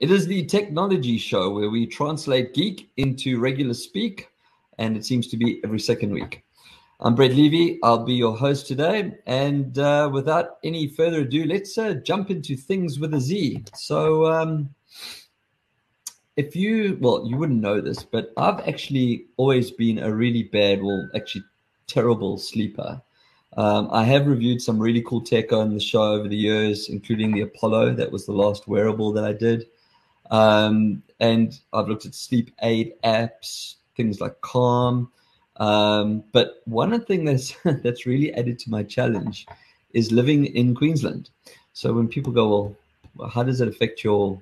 It is the TechKnowledgy show where we translate geek into regular speak, and it seems to be every second week. I'm Brett Levy. I'll be your host today. And uh, without any further ado, let's uh, jump into things with a Z. So, um, if you, well, you wouldn't know this, but I've actually always been a really bad, well, actually terrible sleeper. Um, I have reviewed some really cool tech on the show over the years, including the Apollo. That was the last wearable that I did. Um, and I've looked at sleep aid apps, things like Calm. Um, but one thing that's that's really added to my challenge is living in Queensland. So when people go, well, how does it affect your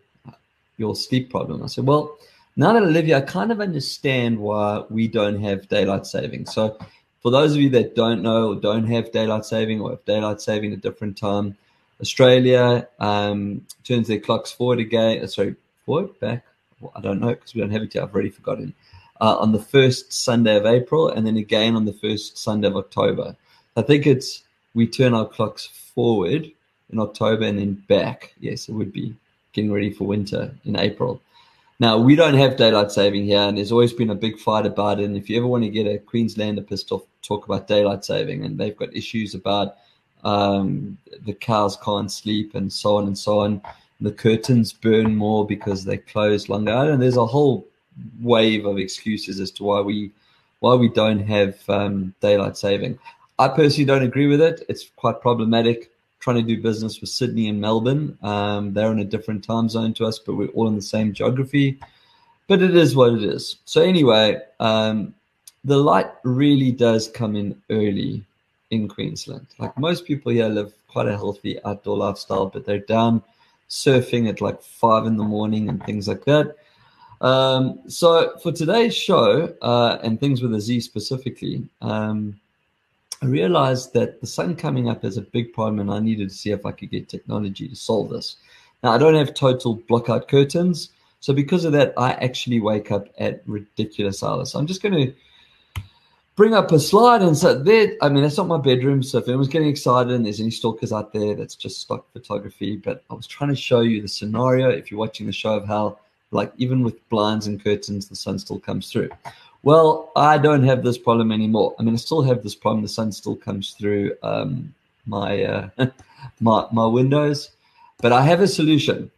your sleep problem? I said, well, now that I live here, I kind of understand why we don't have daylight saving. So for those of you that don't know or don't have daylight saving or have daylight saving at a different time, Australia um, turns their clocks forward again. Uh, sorry, back. Well, I don't know because we don't have it yet. I've already forgotten. Uh, on the first Sunday of April and then again on the first Sunday of October. I think it's we turn our clocks forward in October and then back. Yes, it would be getting ready for winter in April. Now, we don't have daylight saving here, and there's always been a big fight about it. And if you ever want to get a Queenslander pissed off, talk about daylight saving, and they've got issues about um, the cows can't sleep and so on and so on. The curtains burn more because they close longer. And there's a whole wave of excuses as to why we why we don't have um, daylight saving. I personally don't agree with it. It's quite problematic trying to do business with Sydney and Melbourne. Um, they're in a different time zone to us, but we're all in the same geography. But it is what it is. So anyway, um, the light really does come in early in Queensland. Like most people here live quite a healthy outdoor lifestyle, but they're down surfing at like five in the morning and things like that. Um, so for today's show uh, and things with a Z specifically, um, I realized that the sun coming up is a big problem, and I needed to see if I could get technology to solve this. Now, I don't have total blockout curtains, so because of that, I actually wake up at ridiculous hours. So I'm just going to bring up a slide and so there. I mean, that's not my bedroom, so if anyone's getting excited and there's any stalkers out there, that's just stock photography. But I was trying to show you the scenario. If you're watching the show of how, like, even with blinds and curtains, the sun still comes through. Well, I don't have this problem anymore. I mean, I still have this problem. The sun still comes through um, my, uh, my my windows, but I have a solution.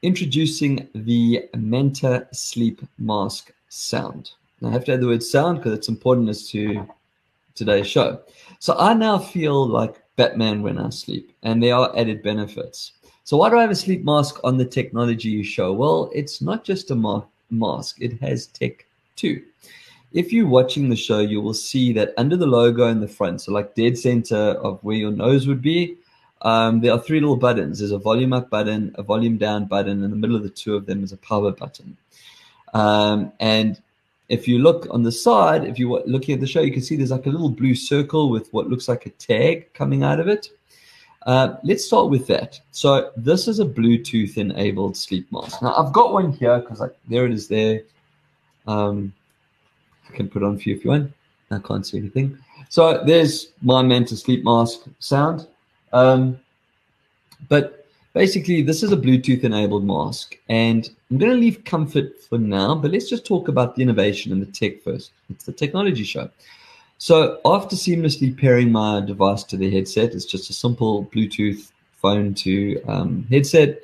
Introducing the Manta Sleep Mask Sound. I have to add the word sound because it's important as to today's show. So I now feel like Batman when I sleep, and there are added benefits. So why do I have a sleep mask on the TechKnowledgy show? Well, it's not just a ma- mask; it has tech too if you're watching the show, you will see that under the logo in the front, so like dead center of where your nose would be, um, there are three little buttons. There's a volume up button, a volume down button, and in the middle of the two of them is a power button. Um, and if you look on the side, if you're looking at the show, you can see there's like a little blue circle with what looks like a tag coming out of it. Uh, let's start with that. So this is a Bluetooth enabled sleep mask. Now I've got one here because like there it is there. Um, can put on for you if you want. I can't see anything. So there's my Manta sleep mask sound. Um, but basically, this is a Bluetooth enabled mask. And I'm going to leave comfort for now, but let's just talk about the innovation and the tech first. It's the TechKnowledgy show. So after seamlessly pairing my device to the headset, it's just a simple Bluetooth phone to um, headset.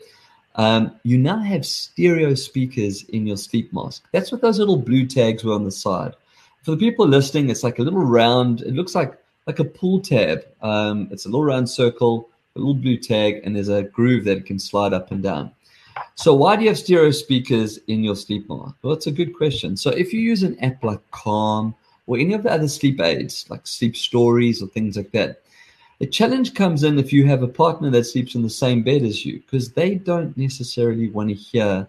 Um, you now have stereo speakers in your sleep mask. That's what those little blue tags were on the side. For the people listening, it's like a little round. It looks like like a pool tab. Um, it's a little round circle, a little blue tag, and there's a groove that it can slide up and down. So why do you have stereo speakers in your sleep mask? Well, it's a good question. So if you use an app like Calm or any of the other sleep aids like Sleep Stories or things like that, the challenge comes in if you have a partner that sleeps in the same bed as you, because they don't necessarily want to hear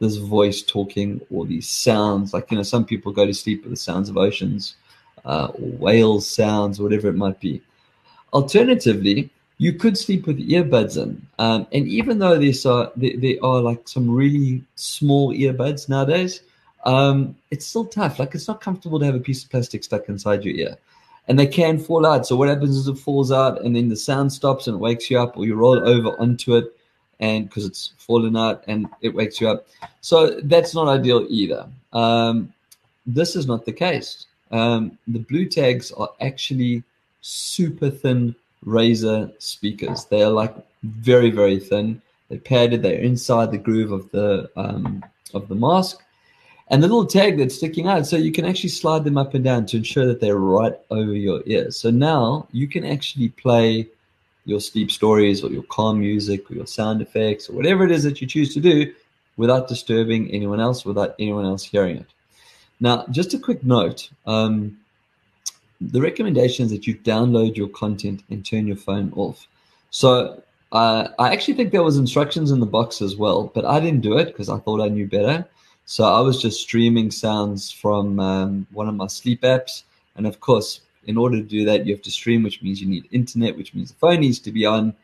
this voice talking or these sounds. Like, you know, some people go to sleep with the sounds of oceans uh, or whales sounds, whatever it might be. Alternatively, you could sleep with earbuds in. Um, and even though there's, uh, there, there, are like some really small earbuds nowadays, um, it's still tough. Like, it's not comfortable to have a piece of plastic stuck inside your ear and they can fall out. So what happens is it falls out, and then the sound stops and it wakes you up, or you roll over onto it. and because it's fallen out and it wakes you up. So that's not ideal either. Um, this is not the case. Um, the blue tags are actually super thin razor speakers. They are like very very thin. They're padded. They're inside the groove of the um, of the mask, and the little tag that's sticking out, so you can actually slide them up and down to ensure that they're right over your ears. So now you can actually play your sleep stories or your calm music or your sound effects or whatever it is that you choose to do without disturbing anyone else, without anyone else hearing it. Now, just a quick note. Um, the recommendation is that you download your content and turn your phone off. So uh, I actually think there was instructions in the box as well, but I didn't do it because I thought I knew better. So I was just streaming sounds from um, one of my sleep apps, and of course, in order to do that, you have to stream, which means you need internet, which means the phone needs to be on.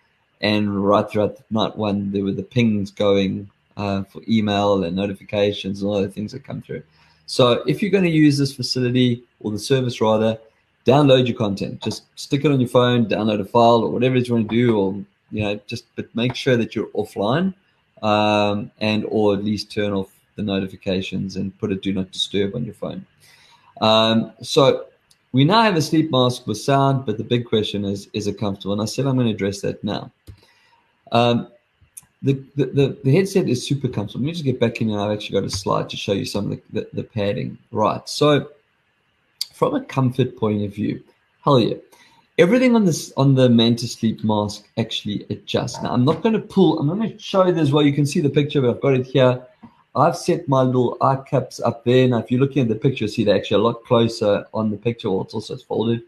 And right throughout the night one, there were the pings going uh, for email and notifications and all the things that come through. So if you're going to use this facility or the service rather, download your content. Just stick it on your phone, download a file or whatever it is you want to do, or you know, just but make sure that you're offline, um, and or at least turn off the notifications and put a do not disturb on your phone. Um, so we now have a sleep mask with sound, but the big question is, is it comfortable? And I said I'm going to address that now. Um, the, the, the, the, headset is super comfortable. Let me just get back in here. I've actually got a slide to show you some of the, the, the padding. Right. So from a comfort point of view, hell yeah. Everything on this on the Manta Sleep mask actually adjusts. Now I'm not going to pull. I'm going to show you this well. You can see the picture, but I've got it here. I've set my little eye caps up there. Now, if you're looking at the picture, see they're actually a lot closer on the picture, or it's also folded.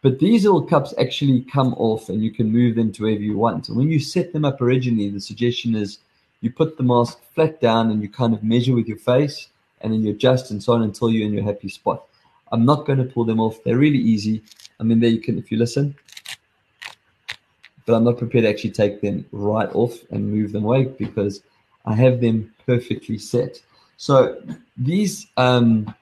But these little cups actually come off and you can move them to wherever you want. And when you set them up originally, the suggestion is you put the mask flat down and you kind of measure with your face and then you adjust and so on until you're in your happy spot. I'm not going to pull them off. They're really easy. I mean, there you can, if you listen, but I'm not prepared to actually take them right off and move them away because I have them perfectly set. So these, um,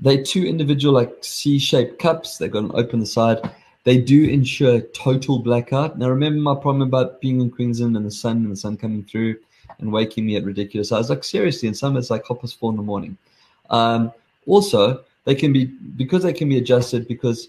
they're two individual like C-shaped cups. They've got an open side. They do ensure total blackout. Now remember my problem about being in Queensland and the sun and the sun coming through and waking me at ridiculous hours. Like seriously, in summer it's like past four in the morning. Um, also, they can be because they can be adjusted because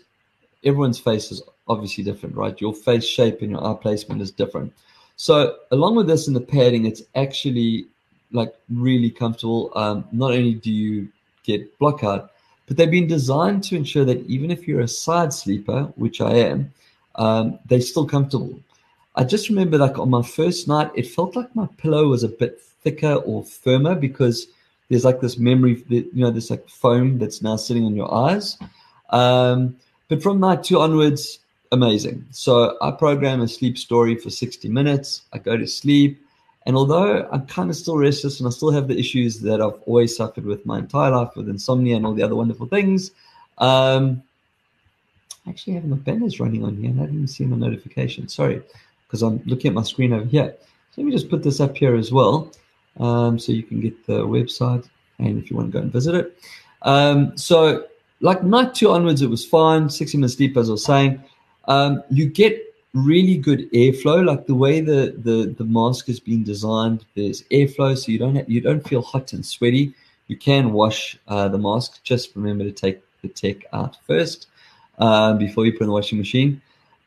everyone's face is obviously different, right? Your face shape and your eye placement is different. So along with this and the padding, it's actually like really comfortable. Um, not only do you get block out, but they've been designed to ensure that even if you're a side sleeper, which I am, um, they're still comfortable. I just remember like on my first night, it felt like my pillow was a bit thicker or firmer because there's like this memory, you know, this like foam that's now sitting on your eyes. Um, but from night two onwards, amazing. So I program a sleep story for 60 minutes. I go to sleep. And although I'm kind of still restless and I still have the issues that I've always suffered with my entire life with insomnia and all the other wonderful things, um, I actually have my banners running on here and I didn't see my notification. Sorry, because I'm looking at my screen over here. So let me just put this up here as well um, so you can get the website and if you want to go and visit it. Um, so, like night two onwards, it was fine. 60 minutes deep, as I was saying. Um, you get really good airflow, like the way the, the, the mask has been designed. There's airflow, so you don't have, you don't feel hot and sweaty. You can wash uh, the mask. Just remember to take the tech out first uh, before you put in the washing machine.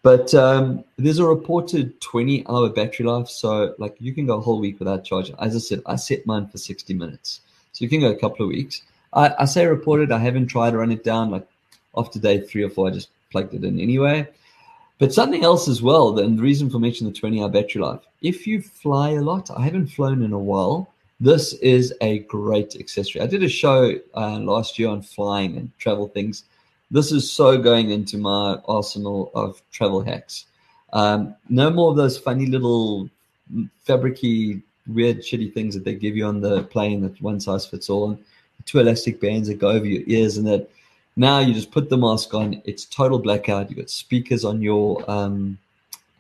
But um, there's a reported 20 hour battery life. So, like, you can go a whole week without charging. As I said, I set mine for 60 minutes. So, you can go a couple of weeks. I, I say reported, I haven't tried to run it down. Like, after day three or four, I just plugged it in anyway. But something else as well, and the reason for mentioning the 20 hour battery life. If you fly a lot, I haven't flown in a while. This is a great accessory. I did a show uh, last year on flying and travel things this is so going into my arsenal of travel hacks. Um, no more of those funny little fabricy, weird, shitty things that they give you on the plane that one size fits all, and two elastic bands that go over your ears, and that now you just put the mask on. It's total blackout. You've got speakers on your um,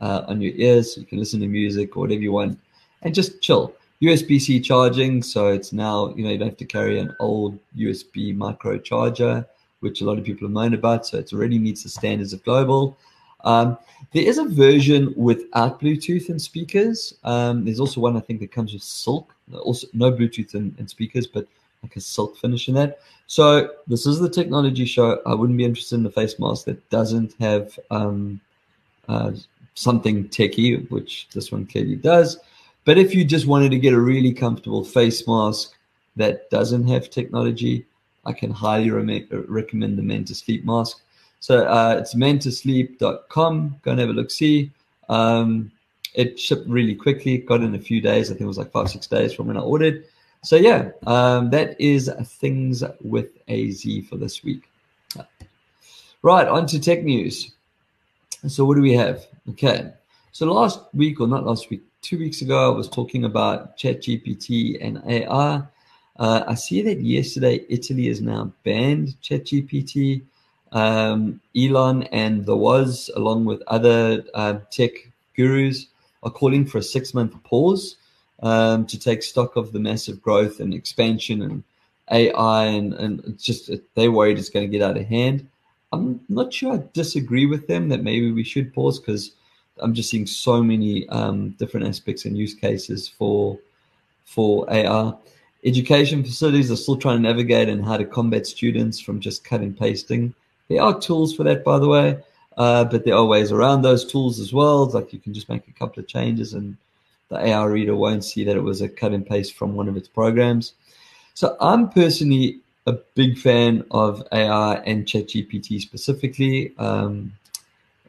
uh, on your ears, so you can listen to music or whatever you want, and just chill. USB-C charging, so it's now you know you don't have to carry an old USB micro charger which a lot of people known about. So it already meets the standards of global. Um, there is a version without Bluetooth and speakers. Um, there's also one I think that comes with Silk, also no Bluetooth and, speakers, but like a Silk finish in that. So this is the TechKnowledgy show. I wouldn't be interested in the face mask that doesn't have um, uh, something techie, which this one clearly does. But if you just wanted to get a really comfortable face mask that doesn't have technology, I can highly re- recommend the Manta Sleep mask. So uh, it's mantasleep.com. Go and have a look. See, um, it shipped really quickly. Got in a few days. I think it was like five six days from when I ordered. So yeah, um, that is things with AZ for this week. Right on to tech news. So what do we have? Okay, so last week or not last week, two weeks ago, I was talking about ChatGPT and AI. Uh, I see that yesterday Italy has now banned ChatGPT. Um, Elon and the Woz, along with other uh, tech gurus, are calling for a six month pause um, to take stock of the massive growth and expansion and AI, and, and just they're worried it's going to get out of hand. I'm not sure I disagree with them that maybe we should pause because I'm just seeing so many um, different aspects and use cases for for AI. Education facilities are still trying to navigate and how to combat students from just cut and pasting. There are tools for that, by the way, uh, but there are ways around those tools as well. Like you can just make a couple of changes and the AI reader won't see that it was a cut and paste from one of its programs. So I'm personally a big fan of AI and ChatGPT specifically. Um,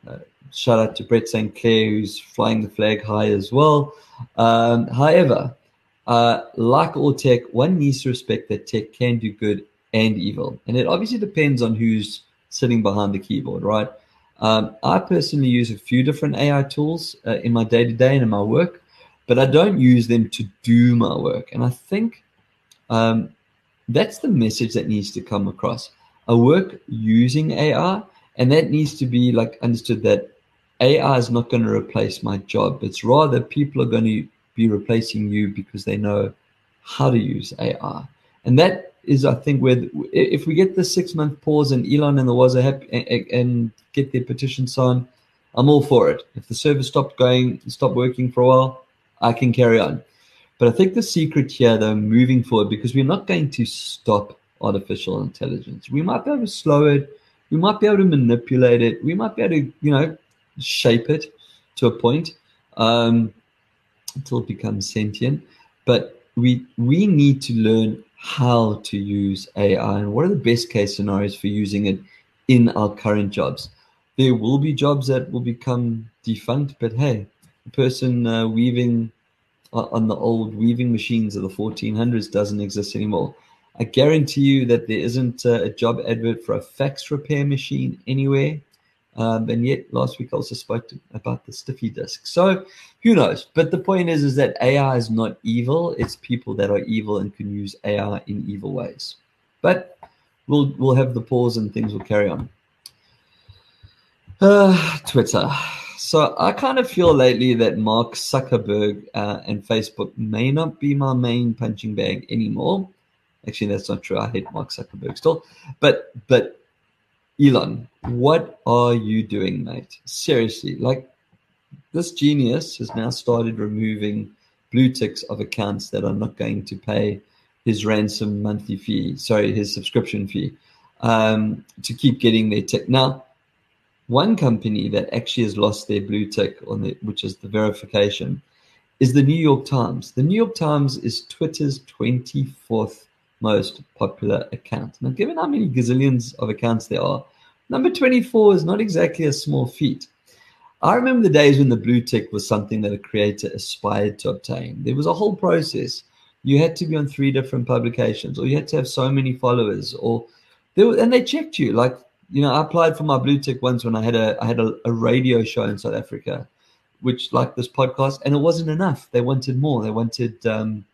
uh, shout out to Brett St. Clair, who's flying the flag high as well. Um, however, uh, like all tech, one needs to respect that tech can do good and evil. And it obviously depends on who's sitting behind the keyboard, right? Um, I personally use a few different AI tools uh, in my day to day and in my work, but I don't use them to do my work. And I think um, that's the message that needs to come across. I work using AI, and that needs to be like understood that AI is not going to replace my job. It's rather people are going to be replacing you because they know how to use AI. And that is, I think, where if we get the six month pause and Elon and the Woz happy and get their petition signed, I'm all for it. If the server stopped going, stopped working for a while, I can carry on. But I think the secret here, though, moving forward, because we're not going to stop artificial intelligence, we might be able to slow it, we might be able to manipulate it, we might be able to, you know, shape it to a point. Um, until it becomes sentient. But we we need to learn how to use AI and what are the best case scenarios for using it in our current jobs. There will be jobs that will become defunct, but hey, the person uh, weaving on the old weaving machines of the 1400s doesn't exist anymore. I guarantee you that there isn't a job advert for a fax repair machine anywhere. Um, and yet last week I also spoke to, about the stiffy disk. So who knows? But the point is, is that AI is not evil. It's people that are evil and can use AI in evil ways. But we'll we'll have the pause and things will carry on. Uh, Twitter. So I kind of feel lately that Mark Zuckerberg uh, and Facebook may not be my main punching bag anymore. Actually, that's not true. I hate Mark Zuckerberg still, but but Elon, what are you doing, mate? Seriously, like this genius has now started removing blue ticks of accounts that are not going to pay his ransom monthly fee, sorry, his subscription fee, um, to keep getting their tick. Now, one company that actually has lost their blue tick on the, which is the verification, is the New York Times. The New York Times is Twitter's 24th most popular account. Now, given how many gazillions of accounts there are, number 24 is not exactly a small feat. I remember the days when the blue tick was something that a creator aspired to obtain. There was a whole process. You had to be on three different publications, or you had to have so many followers, or there were, and they checked you. Like you know, I applied for my blue tick once when I had a I had a, a radio show in South Africa, which like this podcast, and it wasn't enough. They wanted more. They wanted um,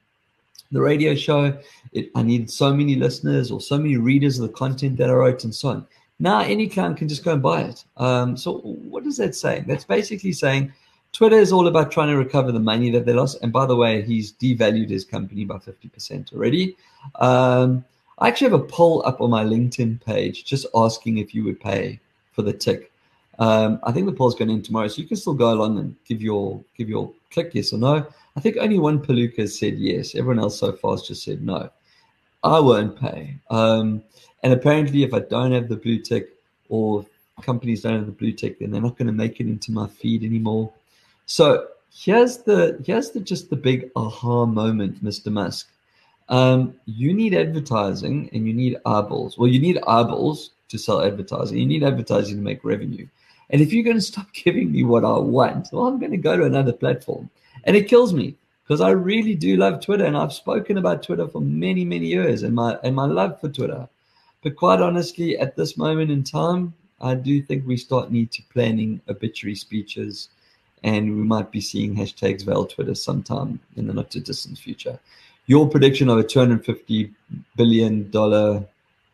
the radio show. It, I need so many listeners or so many readers of the content that I wrote and so on. Now any clown can just go and buy it. Um, so what is that saying? That's basically saying Twitter is all about trying to recover the money that they lost. And by the way, he's devalued his company by 50% already. Um, I actually have a poll up on my LinkedIn page just asking if you would pay for the tick. Um, I think the poll's going in tomorrow, so you can still go along and give your give your click yes or no. I think only one Palooka has said yes. Everyone else so far has just said no. I won't pay. Um, and apparently, if I don't have the blue tick or companies don't have the blue tick, then they're not going to make it into my feed anymore. So here's the here's the just the big aha moment, Mr. Musk. Um, you need advertising and you need eyeballs. Well, you need eyeballs to sell advertising. You need advertising to make revenue. And if you're going to stop giving me what I want, well, I'm going to go to another platform. And it kills me because I really do love Twitter, and I've spoken about Twitter for many, many years, and my and my love for Twitter. But quite honestly, at this moment in time, I do think we start need to planning obituary speeches, and we might be seeing hashtags Val Twitter sometime in the not too distant future. Your prediction of a 250 billion dollar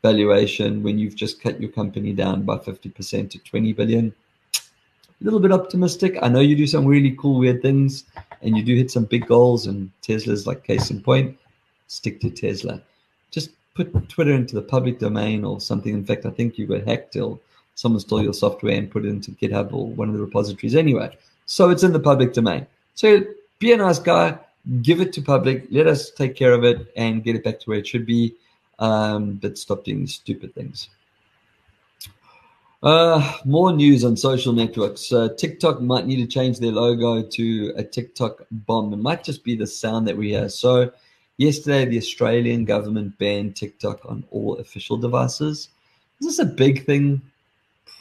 valuation when you've just cut your company down by 50% to 20 billion a little bit optimistic. I know you do some really cool, weird things, and you do hit some big goals. And Tesla's like case in point. Stick to Tesla. Just put Twitter into the public domain or something. In fact, I think you got hacked till someone stole your software and put it into GitHub or one of the repositories anyway. So it's in the public domain. So be a nice guy, give it to public, let us take care of it and get it back to where it should be. Um, but stop doing stupid things. Uh, more news on social networks. Uh, TikTok might need to change their logo to a TikTok bomb. It might just be the sound that we hear. So, yesterday, the Australian government banned TikTok on all official devices. Is this a big thing?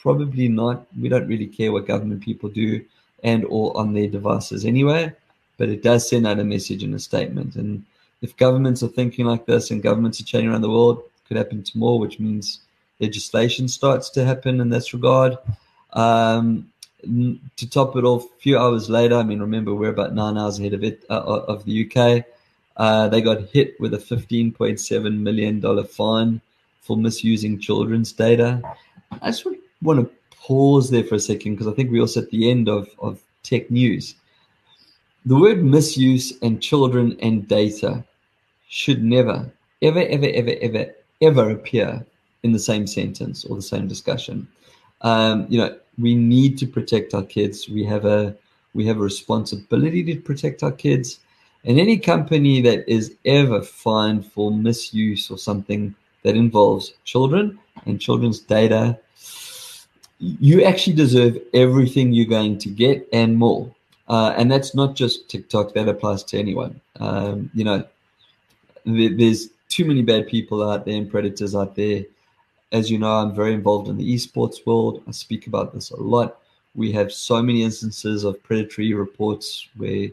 Probably not. We don't really care what government people do and or on their devices anyway. But it does send out a message and a statement. And if governments are thinking like this and governments are changing around the world, could happen to more, which means legislation starts to happen in this regard. Um, to top it off, a few hours later, I mean, remember we're about nine hours ahead of it uh, of the UK. Uh, they got hit with a $15.7 million fine for misusing children's data. I just want to pause there for a second because I think we're also at the end of, of tech news. The word misuse and children and data should never, ever, ever, ever, ever, ever appear in the same sentence or the same discussion. Um, you know, we need to protect our kids. We have a we have a responsibility to protect our kids. And any company that is ever fined for misuse or something that involves children and children's data, you actually deserve everything you're going to get and more. Uh, and that's not just TikTok; that applies to anyone. Um, you know, there's too many bad people out there and predators out there as you know, I'm very involved in the esports world. I speak about this a lot. We have so many instances of predatory reports where,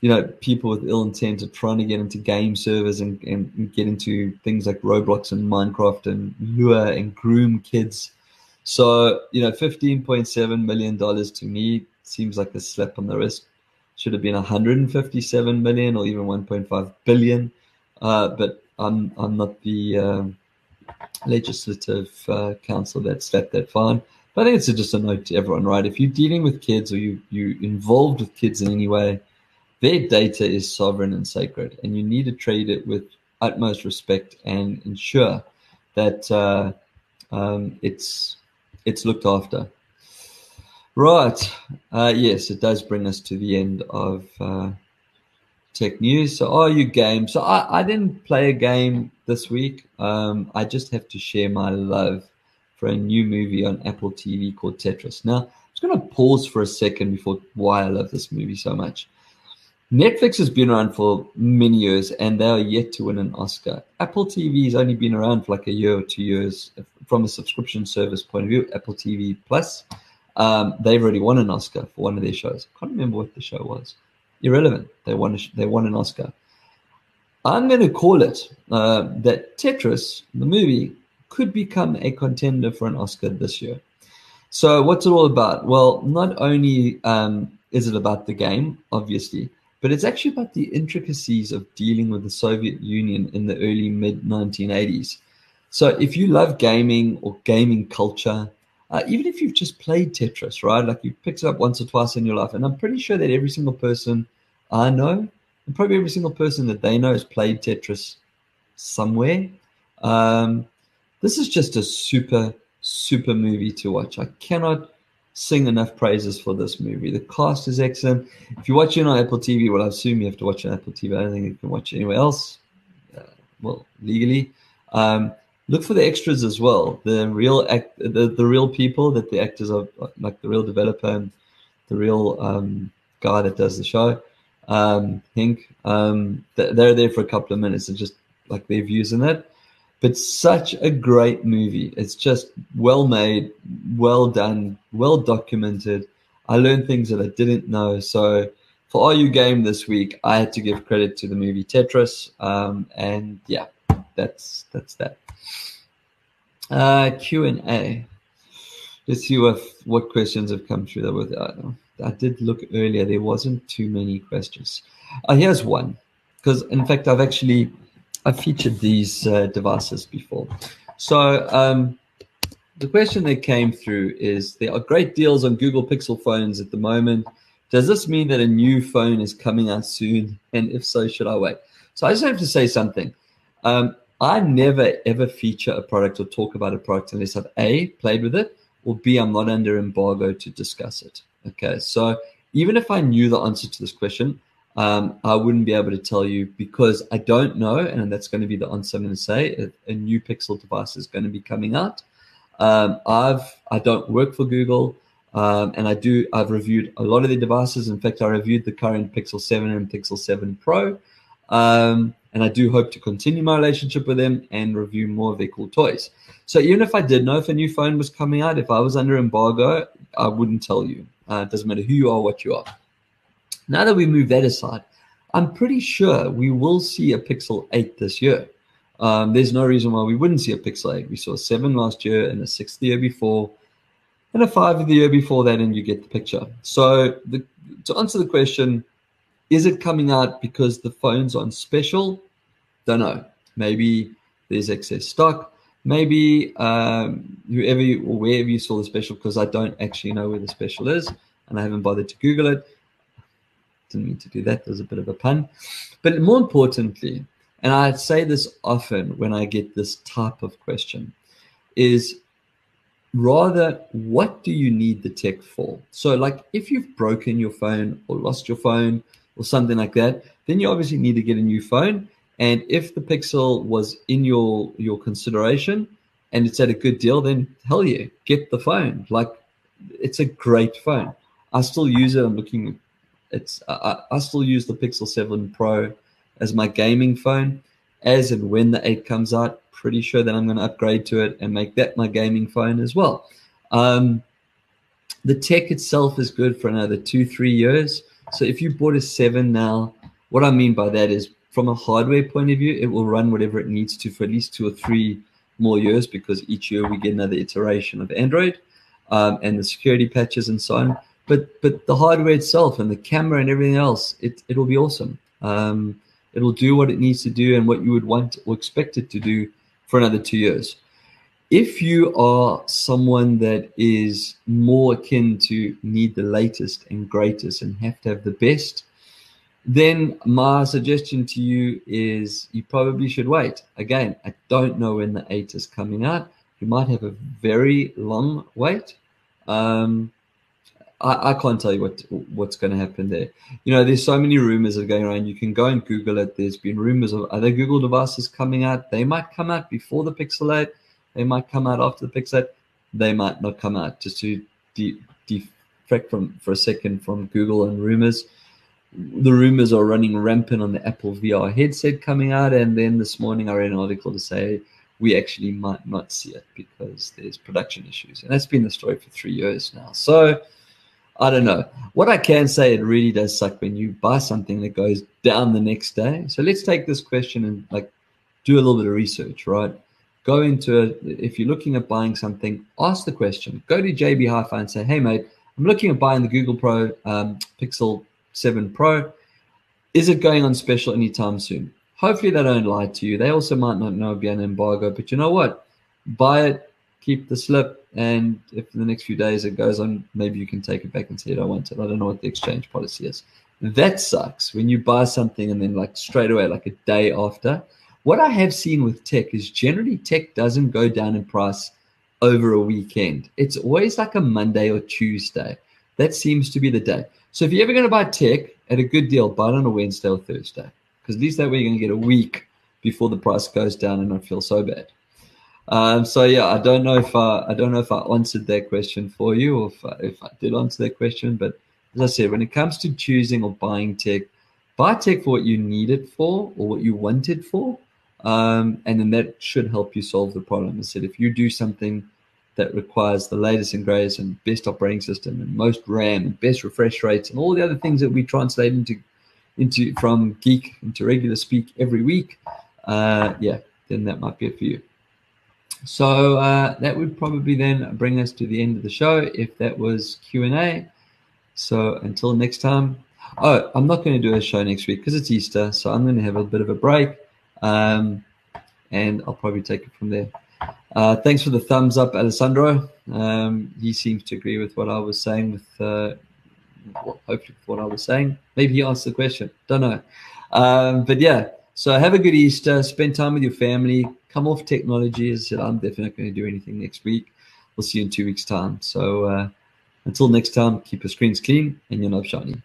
you know, people with ill intent are trying to get into game servers and, and get into things like Roblox and Minecraft and lure and groom kids. So, you know, $15.7 million to me seems like a slap on the wrist. Should have been 157 million or even 1.5 billion. Uh, but I'm I'm not the um, legislative uh, council that slapped that fine. But I think it's just a note to everyone, right? If you're dealing with kids or you you involved with kids in any way, their data is sovereign and sacred, and you need to treat it with utmost respect and ensure that uh, um, it's it's looked after. Right. Uh, yes, it does bring us to the end of uh, tech news. So, are you game? So, I, I didn't play a game this week. Um, I just have to share my love for a new movie on Apple TV called Tetris. Now, I'm just going to pause for a second before why I love this movie so much. Netflix has been around for many years and they are yet to win an Oscar. Apple TV has only been around for like a year or two years from a subscription service point of view. Apple TV Plus, um, they've already won an Oscar for one of their shows. I can't remember what the show was. Irrelevant. They won. They won an Oscar. I'm going to call it uh, that Tetris, the movie, could become a contender for an Oscar this year. So, what's it all about? Well, not only um, is it about the game, obviously, but it's actually about the intricacies of dealing with the Soviet Union in the early mid 1980s. So, if you love gaming or gaming culture, uh, even if you've just played Tetris, right? Like you've picked it up once or twice in your life, and I'm pretty sure that every single person I know and probably every single person that they know has played Tetris somewhere. Um, this is just a super, super movie to watch. I cannot sing enough praises for this movie. The cast is excellent. If you're watching on Apple TV, well, I assume you have to watch on Apple TV. I don't think you can watch anywhere else. Uh, well, legally. Um, look for the extras as well. The real act, the, the real people that the actors are like the real developer and the real um, guy that does the show, um, Henk. Um, they're there for a couple of minutes and just like their views in it. But such a great movie. It's just well made, well done, well documented. I learned things that I didn't know. So for all You Game this week, I had to give credit to the movie Tetris. Um, and yeah, that's that's that. Uh, Q and A. Let's see what what questions have come through. That was I, I did look earlier. There wasn't too many questions. Uh, here's one, because in fact I've actually I've featured these uh, devices before. So um, the question that came through is there are great deals on Google Pixel phones at the moment. Does this mean that a new phone is coming out soon? And if so, should I wait? So I just have to say something. Um, I never ever feature a product or talk about a product unless I've A, played with it, or B, I'm not under embargo to discuss it. Okay, so even if I knew the answer to this question, um, I wouldn't be able to tell you because I don't know, and that's going to be the answer I'm going to say. A, a new Pixel device is going to be coming out. Um, I've I don't work for Google, um, and I do I've reviewed a lot of the devices. In fact, I reviewed the current Pixel 7 and Pixel 7 Pro. Um, and I do hope to continue my relationship with them and review more of their cool toys. So even if I did know if a new phone was coming out, if I was under embargo, I wouldn't tell you. Uh, it doesn't matter who you are, what you are. Now that we move that aside, I'm pretty sure we will see a Pixel 8 this year. Um, there's no reason why we wouldn't see a Pixel 8. We saw a 7 last year and a 6 the year before, and a 5 the year before that, and you get the picture. So the, to answer the question, is it coming out because the phone's on special? Don't know. Maybe there's excess stock. Maybe um, whoever you, or wherever you saw the special, because I don't actually know where the special is and I haven't bothered to Google it. Didn't mean to do that. There's a bit of a pun. But more importantly, and I say this often when I get this type of question, is rather what do you need the tech for? So, like if you've broken your phone or lost your phone or something like that, then you obviously need to get a new phone. And if the Pixel was in your your consideration and it's at a good deal, then hell yeah, get the phone. Like it's a great phone. I still use it. I'm looking. It's I, I still use the Pixel Seven Pro as my gaming phone. As and when the eight comes out, pretty sure that I'm going to upgrade to it and make that my gaming phone as well. Um, the tech itself is good for another two three years. So if you bought a seven now, what I mean by that is from a hardware point of view, it will run whatever it needs to for at least two or three more years because each year we get another iteration of Android um, and the security patches and so on. But but the hardware itself and the camera and everything else, it it will be awesome. Um, it'll do what it needs to do and what you would want or expect it to do for another two years if you are someone that is more akin to need the latest and greatest and have to have the best, then my suggestion to you is you probably should wait. Again, I don't know when the 8 is coming out. You might have a very long wait. Um, I, I, can't tell you what what's going to happen there. You know, there's so many rumors that are going around. You can go and Google it. There's been rumors of other Google devices coming out. They might come out before the Pixel 8 they might come out after the Pixel. 8. They might not come out. Just to de- from for a second from Google and rumors. The rumors are running rampant on the Apple VR headset coming out, and then this morning I read an article to say we actually might not see it because there's production issues, and that's been the story for three years now. So I don't know. What I can say, it really does suck when you buy something that goes down the next day. So let's take this question and like do a little bit of research, right? go into it. If you're looking at buying something, ask the question. Go to JB Hi-Fi and say, "Hey, mate, I'm looking at buying the Google Pro um, Pixel 7 Pro. Is it going on special anytime soon?" Hopefully, they don't lie to you. They also might not know be an embargo, but you know what? Buy it, keep the slip, and if in the next few days it goes on, maybe you can take it back and say you don't want it. I don't know what the exchange policy is. That sucks when you buy something and then like straight away, like a day after, what I have seen with tech is generally tech doesn't go down in price over a weekend. It's always like a Monday or Tuesday. That seems to be the day. So if you're ever going to buy tech at a good deal, buy it on a Wednesday or Thursday, because at least that way you're going to get a week before the price goes down and not feel so bad. Um, so yeah, I don't know if I, I don't know if I answered that question for you, or if I, if I did answer that question. But as I said, when it comes to choosing or buying tech, buy tech for what you need it for or what you want it for, um, and then that should help you solve the problem. I said if you do something that requires the latest and greatest and best operating system and most RAM and best refresh rates and all the other things that we translate into into from geek into regular speak every week, uh, yeah, then that might be it for you. So uh, that would probably then bring us to the end of the show if that was Q and A. So until next time. Oh, I'm not going to do a show next week because it's Easter, so I'm going to have a bit of a break, um, and I'll probably take it from there. Uh, thanks for the thumbs up, Alessandro. Um, he seems to agree with what I was saying. With uh, hopefully what I was saying. Maybe he asked the question. Don't know. Um, but yeah. So have a good Easter. Spend time with your family. Come off technology. As I said, I'm definitely not going to do anything next week. We'll see you in two weeks' time. So uh, until next time, keep your screens clean and your knob shiny.